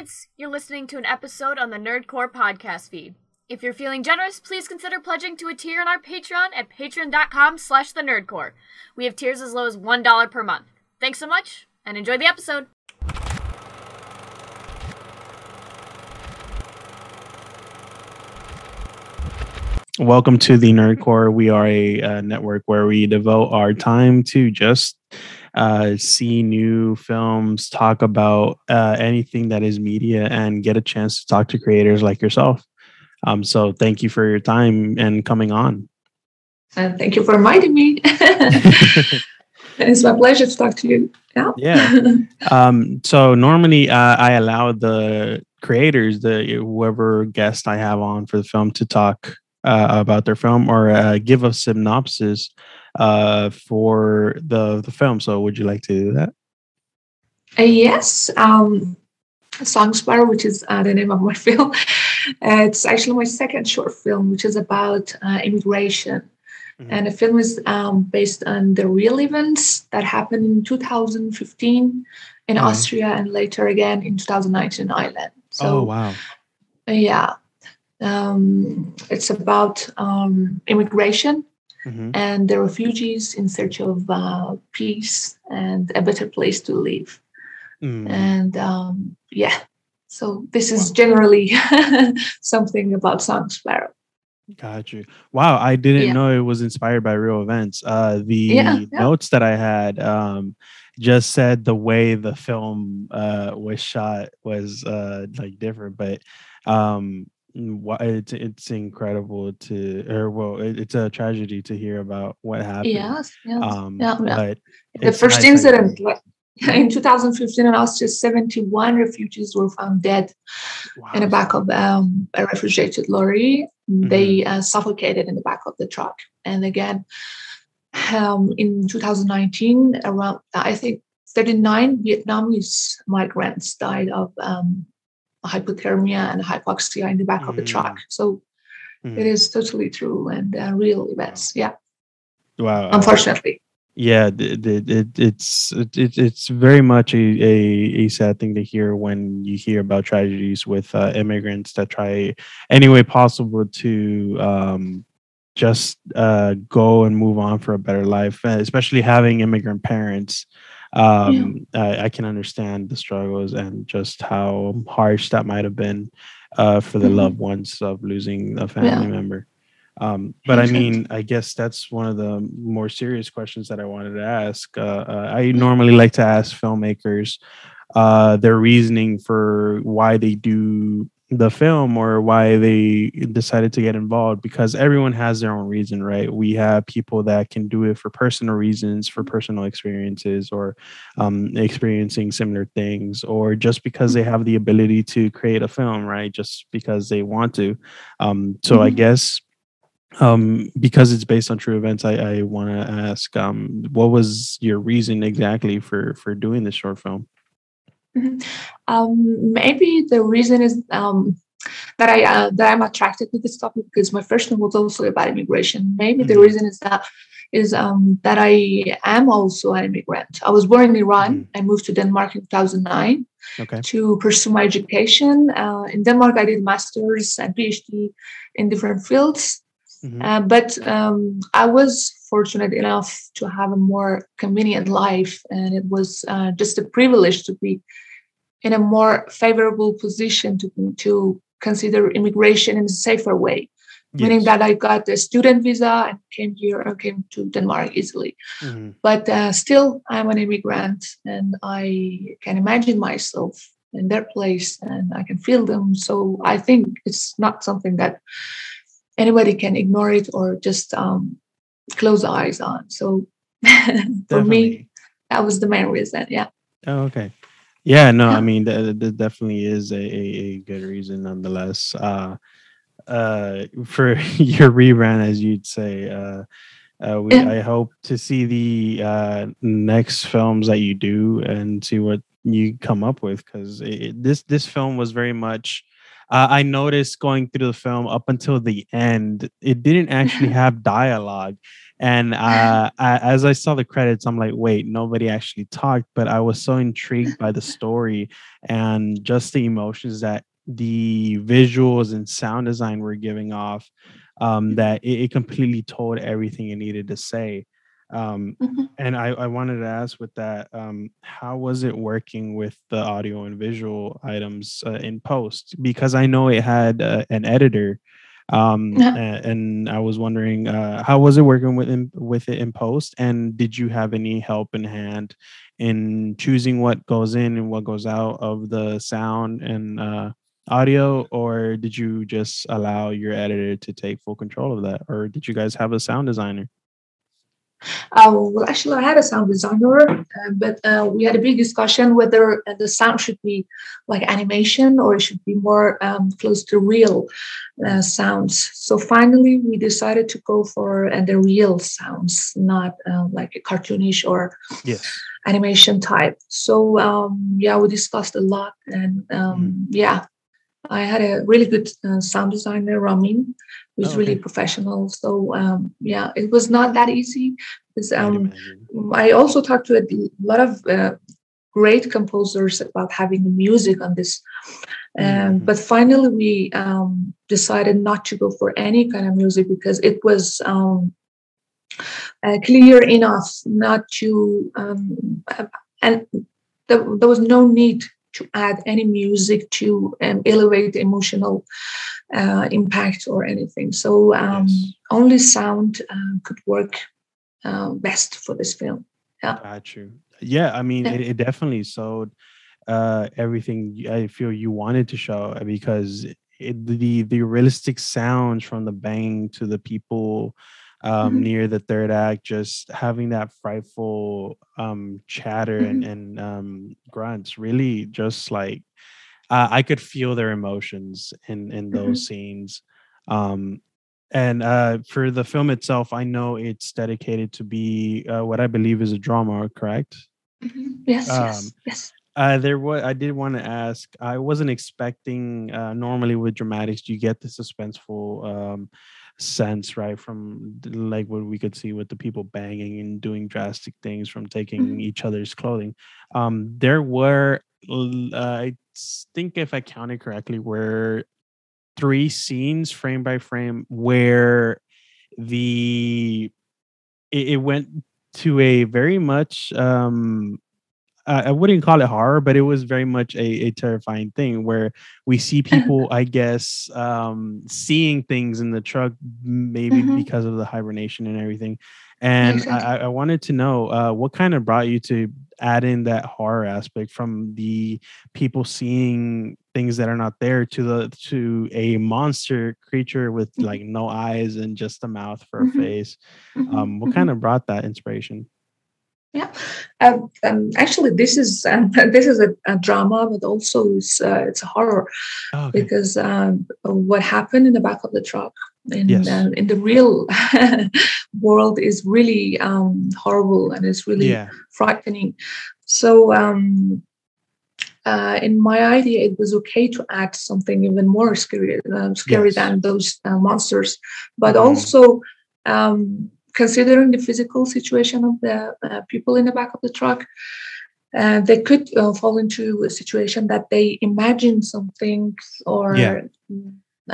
nerds. You're listening to an episode on the Nerd Corps podcast feed. If you're feeling generous, please consider pledging to a tier on our Patreon at patreon.com slash the nerdcorps. We have tiers as low as $1 per month. Thanks so much, and enjoy the episode. Welcome to the Nerd Corps. We are a uh, network where we devote our time to just uh, see new films, talk about uh, anything that is media, and get a chance to talk to creators like yourself. Um, so, thank you for your time and coming on. And thank you for inviting me. it's my pleasure to talk to you. Yeah. Yeah. um, so normally uh, I allow the creators, the whoever guest I have on for the film, to talk uh, about their film or uh, give a synopsis uh, for the the film. So, would you like to do that? Uh, yes. Um, Song Sparrow, which is uh, the name of my film. it's actually my second short film, which is about uh, immigration. Mm-hmm. And the film is um, based on the real events that happened in 2015 in mm-hmm. Austria and later again in 2019 in Ireland. So, oh, wow. Yeah. Um, it's about um, immigration mm-hmm. and the refugees in search of uh, peace and a better place to live. Mm. And um, yeah, so this is generally something about Song Sparrow. Got you. Wow, I didn't yeah. know it was inspired by real events. Uh, the yeah, yeah. notes that I had um, just said the way the film uh, was shot was uh, like different, but um, it's it's incredible to or well it, it's a tragedy to hear about what happened yes, yes. Um, yeah, yeah. the first incident like, in 2015 in austria 71 refugees were found dead wow. in the back of um, a refrigerated lorry mm-hmm. they uh, suffocated in the back of the truck and again um, in 2019 around i think 39 vietnamese migrants died of um, hypothermia and hypoxia in the back mm. of the truck. Mm. So mm. it is totally true and uh, real events. Yeah. Wow. Unfortunately. Yeah, it, it, it's it, it's very much a, a, a, sad thing to hear when you hear about tragedies with uh, immigrants that try any way possible to um, just uh, go and move on for a better life, especially having immigrant parents um, yeah. I, I, can understand the struggles and just how harsh that might have been uh, for the mm-hmm. loved ones of losing a family yeah. member. Um, but I mean, I guess that's one of the more serious questions that I wanted to ask. Uh, uh, I normally like to ask filmmakers uh, their reasoning for why they do the film or why they decided to get involved because everyone has their own reason right? We have people that can do it for personal reasons for personal experiences or um, experiencing similar things or just because they have the ability to create a film right? Just because they want to. Um, so mm-hmm. i guess um, because it's based on true events i, I want to ask um, what was your reason exactly for for doing this short film Mm-hmm. Um, maybe the reason is um, that I uh, that I'm attracted to this topic because my first one was also about immigration. Maybe mm-hmm. the reason is that is um, that I am also an immigrant. I was born in Iran. Mm-hmm. I moved to Denmark in 2009 okay. to pursue my education. Uh, in Denmark, I did masters and PhD in different fields. Mm-hmm. Uh, but um, I was fortunate enough to have a more convenient life, and it was uh, just a privilege to be in a more favorable position to, to consider immigration in a safer way. Yes. Meaning that I got a student visa and came here and came to Denmark easily. Mm-hmm. But uh, still, I'm an immigrant and I can imagine myself in their place and I can feel them. So I think it's not something that anybody can ignore it or just um, close eyes on. So for me, that was the main reason. Yeah. Oh, okay. Yeah, no, I mean that, that definitely is a, a, good reason nonetheless. Uh, uh, for your rebrand, as you'd say, uh, uh, we, I hope to see the uh, next films that you do and see what you come up with because this this film was very much uh, I noticed going through the film up until the end, it didn't actually have dialogue. And uh, I, as I saw the credits, I'm like, wait, nobody actually talked. But I was so intrigued by the story and just the emotions that the visuals and sound design were giving off um, that it, it, completely told everything it needed to say. Um, mm-hmm. And I, I, wanted to ask with that, um, how was it working with the audio and visual items uh, in post? Because I know it had uh, an editor. Um, yeah. and I was wondering, uh, how was it working with in, with it in post? And did you have any help in hand in choosing what goes in and what goes out of the sound and uh, audio, or did you just allow your editor to take full control of that, or did you guys have a sound designer? Uh, well, actually, I had a sound designer, uh, but uh, we had a big discussion whether uh, the sound should be like animation or it should be more um, close to real uh, sounds. So finally, we decided to go for uh, the real sounds, not like a cartoonish or yes. animation type. So um, yeah, we discussed a lot, and um, mm. yeah, I had a really good uh, sound designer, Ramin, who's oh, okay. really professional. So um, yeah, it was not that easy because um, I also talked to a lot of uh, great composers about having music on this. Um, mm-hmm. But finally, we um, decided not to go for any kind of music because it was um, uh, clear enough not to, um, and there, there was no need to add any music to um, elevate emotional uh, impact or anything. So um, yes. only sound uh, could work uh, best for this film. Yeah. Got you. Yeah, I mean, yeah. It, it, definitely showed uh, everything I feel you wanted to show because it, the the realistic sounds from the bang to the people um, mm-hmm. near the third act, just having that frightful um, chatter mm-hmm. and, and um, grunts, really just like uh, I could feel their emotions in in those mm-hmm. scenes. Um, and uh, for the film itself, I know it's dedicated to be uh, what I believe is a drama, correct? Mm-hmm. Yes, yes, um, yes. Uh, there was. I did want to ask. I wasn't expecting. Uh, normally, with dramatics, do you get the suspenseful um, sense, right? From like what we could see with the people banging and doing drastic things, from taking mm-hmm. each other's clothing. Um, there were, uh, I think, if I counted correctly, were three scenes frame by frame where the it, it went to a very much um I wouldn't call it horror, but it was very much a, a terrifying thing where we see people, I guess, um, seeing things in the truck, maybe mm-hmm. because of the hibernation and everything. And I, I, wanted to know uh, what kind of brought you to add in that horror aspect from the people seeing things that are not there to the to a monster creature with mm-hmm. like no eyes and just a mouth for a mm-hmm. face. Mm-hmm. Um, what mm-hmm. kind of brought that inspiration? Yeah, um, um, actually, this is um, this is a, a, drama, but also it's uh, it's a horror oh, okay. because um, what happened in the back of the truck in yes. uh, in the real world is really um, horrible and it's really yeah. frightening. So, um, uh, in my idea, it was okay to add something even more scary, uh, scary yes. than those uh, monsters, but mm. also considering the physical situation of the uh, people in the back of the truck, uh, they could uh, fall into a situation that they imagine some things or yeah.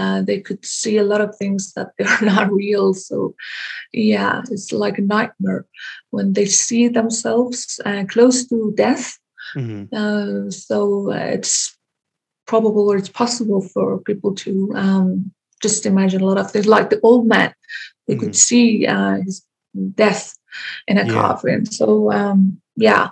Uh, they could see a lot of things that they're not real. So, yeah, it's like a nightmare when they see themselves uh, close to death. Mm-hmm. Uh, so, it's probable or it's possible for people to um, just imagine a lot of things, like the old man he mm-hmm. could see uh, his death in a yeah. coffin. So um, yeah,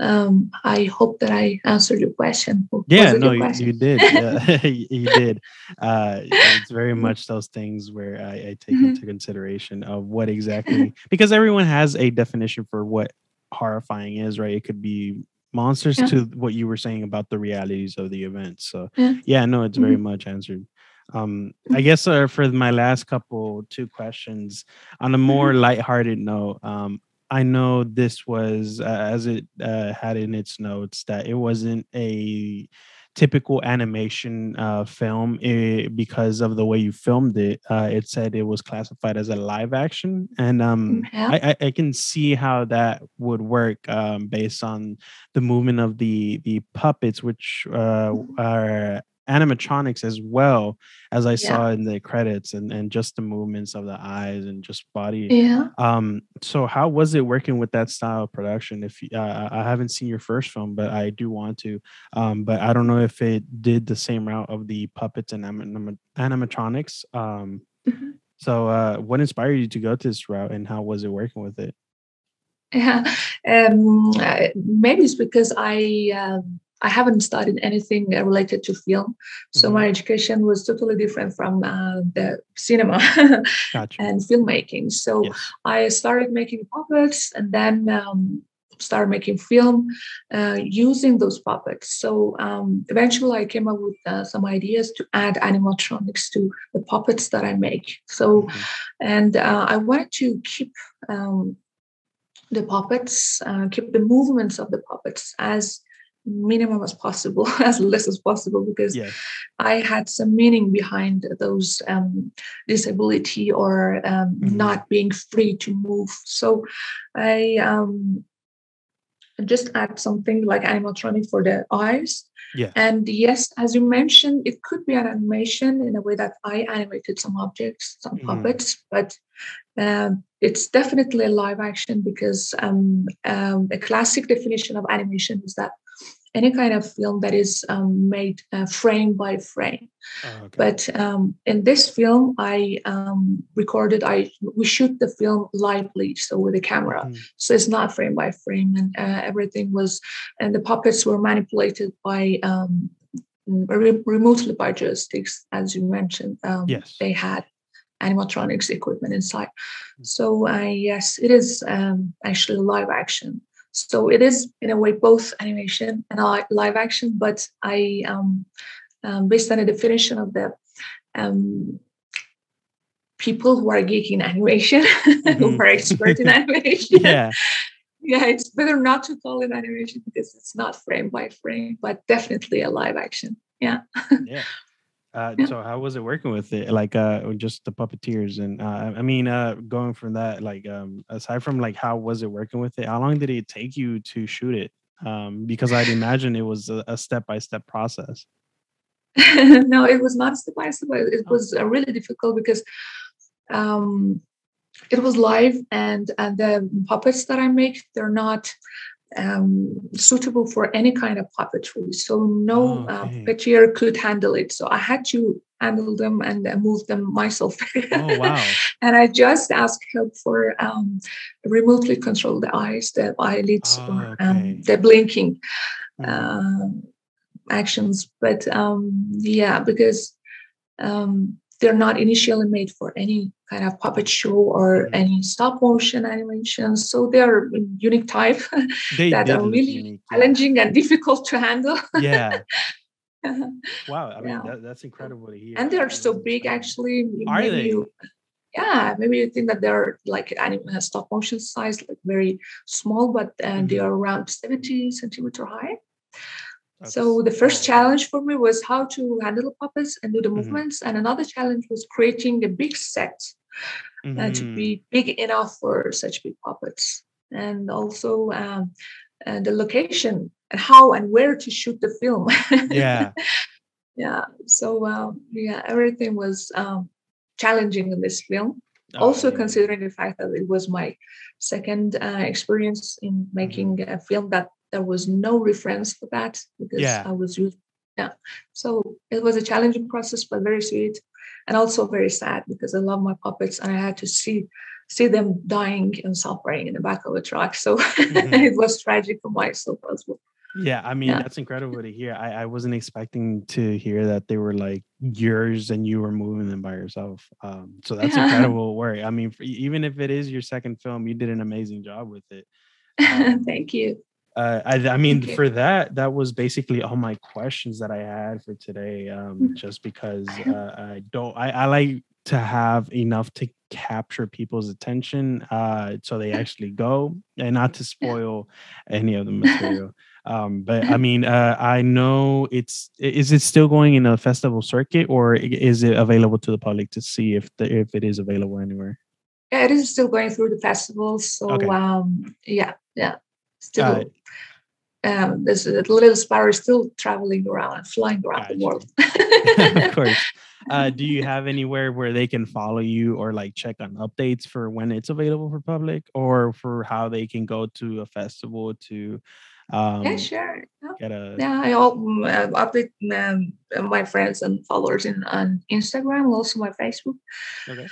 um, I hope that I answered your question. Yeah, no, you, you, did. Yeah, you did. Uh, it's very much those things where I, I take mm-hmm. into consideration of what exactly because everyone has a definition for what horrifying is, right? It could be monsters yeah. to what you were saying about the realities of the event. So yeah, yeah no, it's very mm-hmm. much answered. Um, I guess uh, for my last couple two questions, on a more mm-hmm. lighthearted note, um, I know this was uh, as it uh, had in its notes that it wasn't a typical animation uh, film it, because of the way you filmed it. Uh, it said it was classified as a live action, and um, Yeah. I, I, I can see how that would work um, based on the movement of the the puppets, which uh, Mhm. are animatronics as well as I Yeah. saw in the credits, and and just the movements of the eyes and just body. Yeah. Um, so how was it working with that style of production? If uh, I haven't seen your first film, but I do want to. Um, but I don't know if it did the same route of the puppets and anim- animatronics. Um, Mhm. so uh, what inspired you to go to this route, and how was it working with it? Yeah, um, uh, maybe it's because I um, I haven't studied anything uh, related to film, so Mhm. my education was totally different from uh, the cinema Gotcha. and filmmaking. So Yes. I started making puppets, and then um, started making film uh, using those puppets. So um, eventually, I came up with uh, some ideas to add animatronics to the puppets that I make. So Mhm. and uh, I wanted to keep um, the puppets, uh, keep the movements of the puppets as minimum as possible, as less as possible, because Yes. I had some meaning behind those um, disability or um, Mhm. not being free to move. So I um, just add something like animatronic for the eyes. Yes. And yes, as you mentioned, it could be an animation in a way that I animated some objects, some Mhm. puppets, but um, it's definitely a live action because um, um, a classic definition of animation is that any kind of film that is um, made uh, frame by frame. Oh, okay. But um, in this film, I um, recorded. I we shoot the film lively, so with a camera. Mhm. So it's not frame by frame, and uh, everything was, and the puppets were manipulated by um, re- remotely by joysticks, as you mentioned. Um, Yes. they had animatronics equipment inside. Mm. So uh, yes, it is um, actually live action. So it is in a way both animation and live action, but I, um, um, based on a definition of the um, people who are geeking in animation, who Mhm. are expert in animation, yeah. yeah, it's better not to call it animation because it's not frame by frame, but definitely a live action. Yeah. yeah. Uh, Yeah. so how was it working with it? Like uh just the puppeteers and uh I mean uh going from that, like um aside from like how was it working with it, how long did it take you to shoot it? Um because I'd imagine it was a step by step process. no, it was not step by step. It Oh. was uh, really difficult because um, it was live, and and the puppets that I make they're not um, suitable for any kind of puppetry. So no Oh, uh, okay. puppeteer could handle it. So I had to handle them and uh, move them myself. Oh wow. and I just asked help for um, remotely control the eyes, the eyelids, Oh, or okay. um, the blinking um, actions. But um, yeah, because um, they're not initially made for any kind of puppet show or Mhm. any stop motion animation. So they're unique type They that are really unique, yeah. challenging and difficult to handle. Yeah. Wow. I mean Yeah. that, that's incredible to hear. and they're so big actually Are maybe they? you yeah maybe you think that they're like anim- uh, stop motion size like very small but uh, they Mhm. are around 70 centimeter high That's- so the first challenge for me was how to handle puppets and do the Mhm. movements and another challenge was creating a big set uh, to be big enough for such big puppets and also um, uh, the location and how and where to shoot the film Yeah. yeah so um, yeah everything was um, challenging in this film Oh, also yeah. considering the fact that it was my second uh, experience in Mm-hmm. making a film that there was no reference for that because Yeah. i was used yeah so it was a challenging process but very sweet and also very sad because i love my puppets and i had to see see them dying and suffering in the back of a truck so Mhm. it was tragic for myself as well Yeah, I mean Yeah. that's incredible to hear. I, I wasn't expecting to hear that they were like yours and you were moving them by yourself. Um, so that's Yeah. incredible work. I mean, for, even if it is your second film, you did an amazing job with it. Um, thank you Uh, I, I mean, for that, that was basically all my questions that I had for today. Um, Mhm. just because uh, I don't, I, I like to have enough to capture people's attention, uh, so they actually go, and not to spoil any of the material. Um, but I mean, uh, I know it's is it still going in a festival circuit or is it available to the public to see if the, if it is available anywhere? Yeah, it is still going through the festivals. So Okay. um, yeah, yeah, still. Um, this little sparrow is still traveling around and flying around the world. of course. Uh, do you have anywhere where they can follow you or like check on updates for when it's available for public or for how they can go to a festival to um, yeah, sure. Yeah. get a Yeah, I all, um, uh, update um, my friends and followers in on Instagram, also my Facebook. Okay.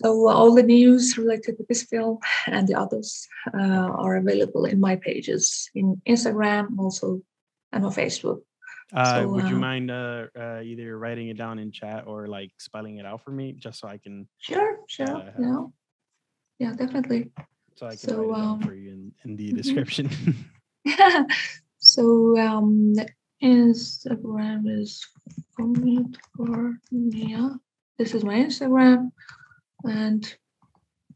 So uh, all the news related to this film and the others uh, are available in my pages in Instagram, also and on Facebook. Uh, So, would you uh, mind uh, either writing it down in chat or like spelling it out for me, just so I can Sure, sure. Yeah, Yeah, yeah, definitely. so I can So, write it down um, for you in, in the mhm. description. so um, Instagram is for Mia. This is my Instagram, and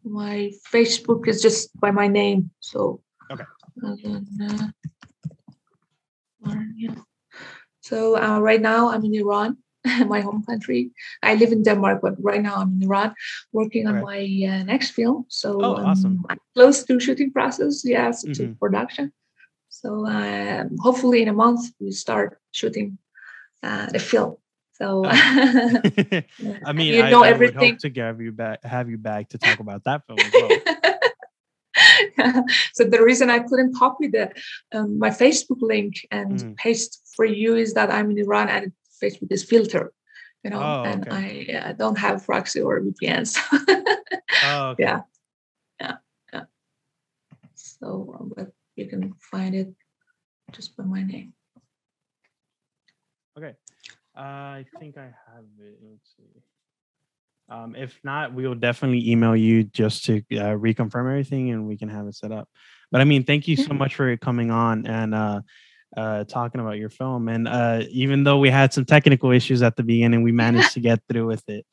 my Facebook is just by my name. So Okay. then, uh. So uh, right now I'm in Iran, my home country. I live in Denmark, but right now I'm in Iran working on my uh, next film. So Oh, awesome. I'm close to shooting process. Yes, to Mhm. production. So um, hopefully in a month we start shooting uh, the film. So Oh. I mean, you I, know I would hope to have you back, have you back to talk about that film as well. so the reason I couldn't copy the um, my Facebook link and Mm. paste for you is that I'm in Iran and Facebook is filtered, you know, Oh, and okay. I uh, don't have proxy or VPN. So Oh, okay. yeah, yeah, yeah. So, uh, but you can find it just by my name. Okay. I think I have it. Let's see. Um, if not, we will definitely email you just to uh, reconfirm everything and we can have it set up. But I mean, thank you so much for coming on and uh, uh, talking about your film. And uh, even though we had some technical issues at the beginning, we managed to get through with it.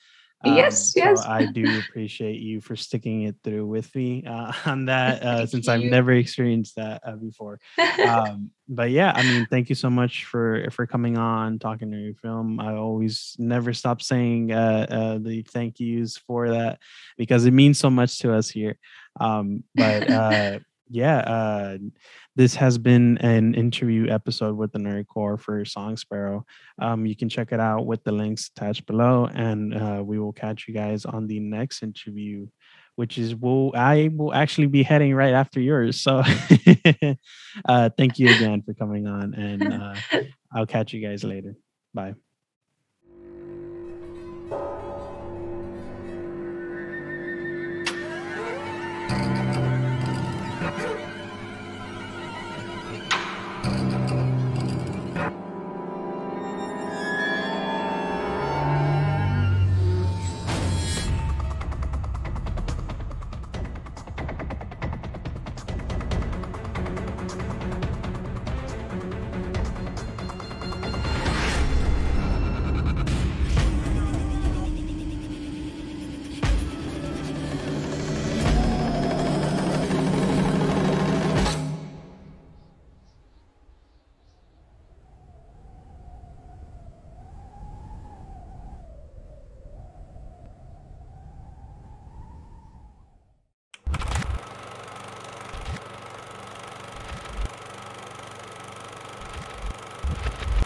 Um, Yes, so yes. I do appreciate you for sticking it through with me uh, on that, uh, since I've never experienced that uh, before um, but yeah, I mean, thank you so much for for coming on, talking to your film. I always never stop saying uh, uh, the thank yous for that because it means so much to us here. Um, but uh, yeah, uh, this has been an interview episode with the Nerd Corps for Song Sparrow. Um, you can check it out with the links attached below, and uh, we will catch you guys on the next interview which is will I will actually be heading right after yours. So uh thank you again for coming on and uh I'll catch you guys later. Bye.